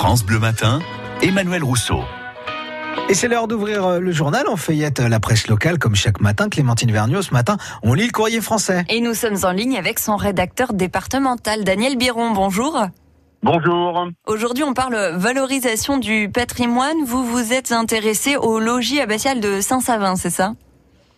France Bleu Matin, Emmanuel Rousseau. Et c'est l'heure d'ouvrir euh, le journal. On feuillette euh, la presse locale comme chaque matin. Clémentine Vergniaud, ce matin, on lit le courrier français. Et nous sommes en ligne avec son rédacteur départemental, Daniel Biron. Bonjour. Bonjour. Aujourd'hui, on parle valorisation du patrimoine. Vous vous êtes intéressé au logis abbatial de Saint-Savin, c'est ça?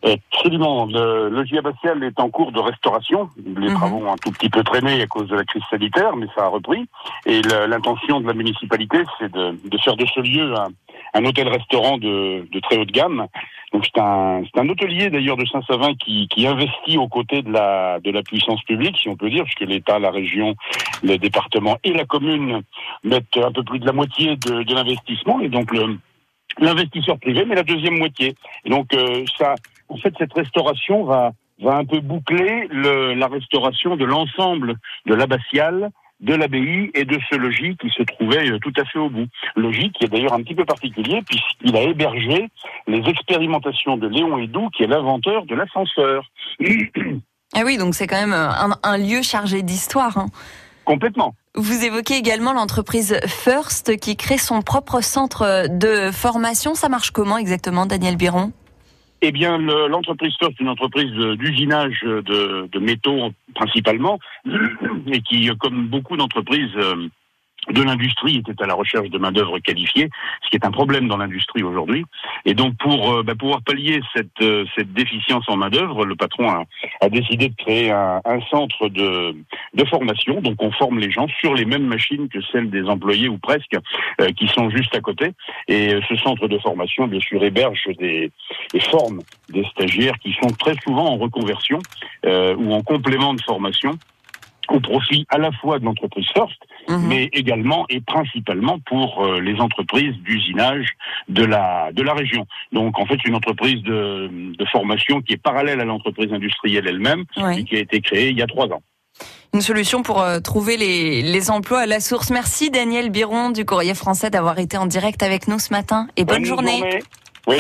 Absolument. Le logis abbatial est en cours de restauration. Les Mhm. travaux ont un tout petit peu traîné à cause de la crise sanitaire, mais ça a repris. Et l'intention de la municipalité, c'est de, de faire de ce lieu un, un hôtel-restaurant de, de très haute gamme. Donc c'est un, un hôtelier d'ailleurs de Saint-Savin qui, qui investit aux côtés de la, de la puissance publique, si on peut dire, puisque l'État, la région, le département et la commune mettent un peu plus de la moitié de, de l'investissement. Et donc le l'investisseur privé met la deuxième moitié. Et donc euh, ça, en fait, cette restauration va va un peu boucler le, la restauration de l'ensemble de l'abbatiale, de l'abbaye et de ce logis qui se trouvait euh, tout à fait au bout. Logis qui est d'ailleurs un petit peu particulier puisqu'il a hébergé les expérimentations de Léon Hédoux, qui est l'inventeur de l'ascenseur. Ah oui, donc c'est quand même un, un lieu chargé d'histoire. hein. Complètement. Vous évoquez également l'entreprise First qui crée son propre centre de formation. Ça marche comment exactement, Daniel Biron? Eh bien, le- l'entreprise First, une entreprise d'usinage de, de métaux principalement, et qui, comme beaucoup d'entreprises euh, de l'industrie, était à la recherche de main-d'œuvre qualifiée, ce qui est un problème dans l'industrie aujourd'hui. Et donc, pour euh, bah, pouvoir pallier cette, euh, cette déficience en main-d'œuvre, le patron a, a décidé de créer un, un centre de, de formation. Donc, on forme les gens sur les mêmes machines que celles des employés ou presque, euh, qui sont juste à côté. Et euh, ce centre de formation, bien sûr, héberge des, et forme des stagiaires qui sont très souvent en reconversion ou en complément de formation au profit à la fois de l'entreprise First, Mhm. mais également et principalement pour euh, les entreprises d'usinage de la de la région. Donc en fait une entreprise de, de formation qui est parallèle à l'entreprise industrielle elle-même Oui. et qui a été créée il y a trois ans. Une solution pour euh, trouver les, les emplois à la source. Merci Daniel Biron du Courrier français d'avoir été en direct avec nous ce matin et bonne, journée. journée.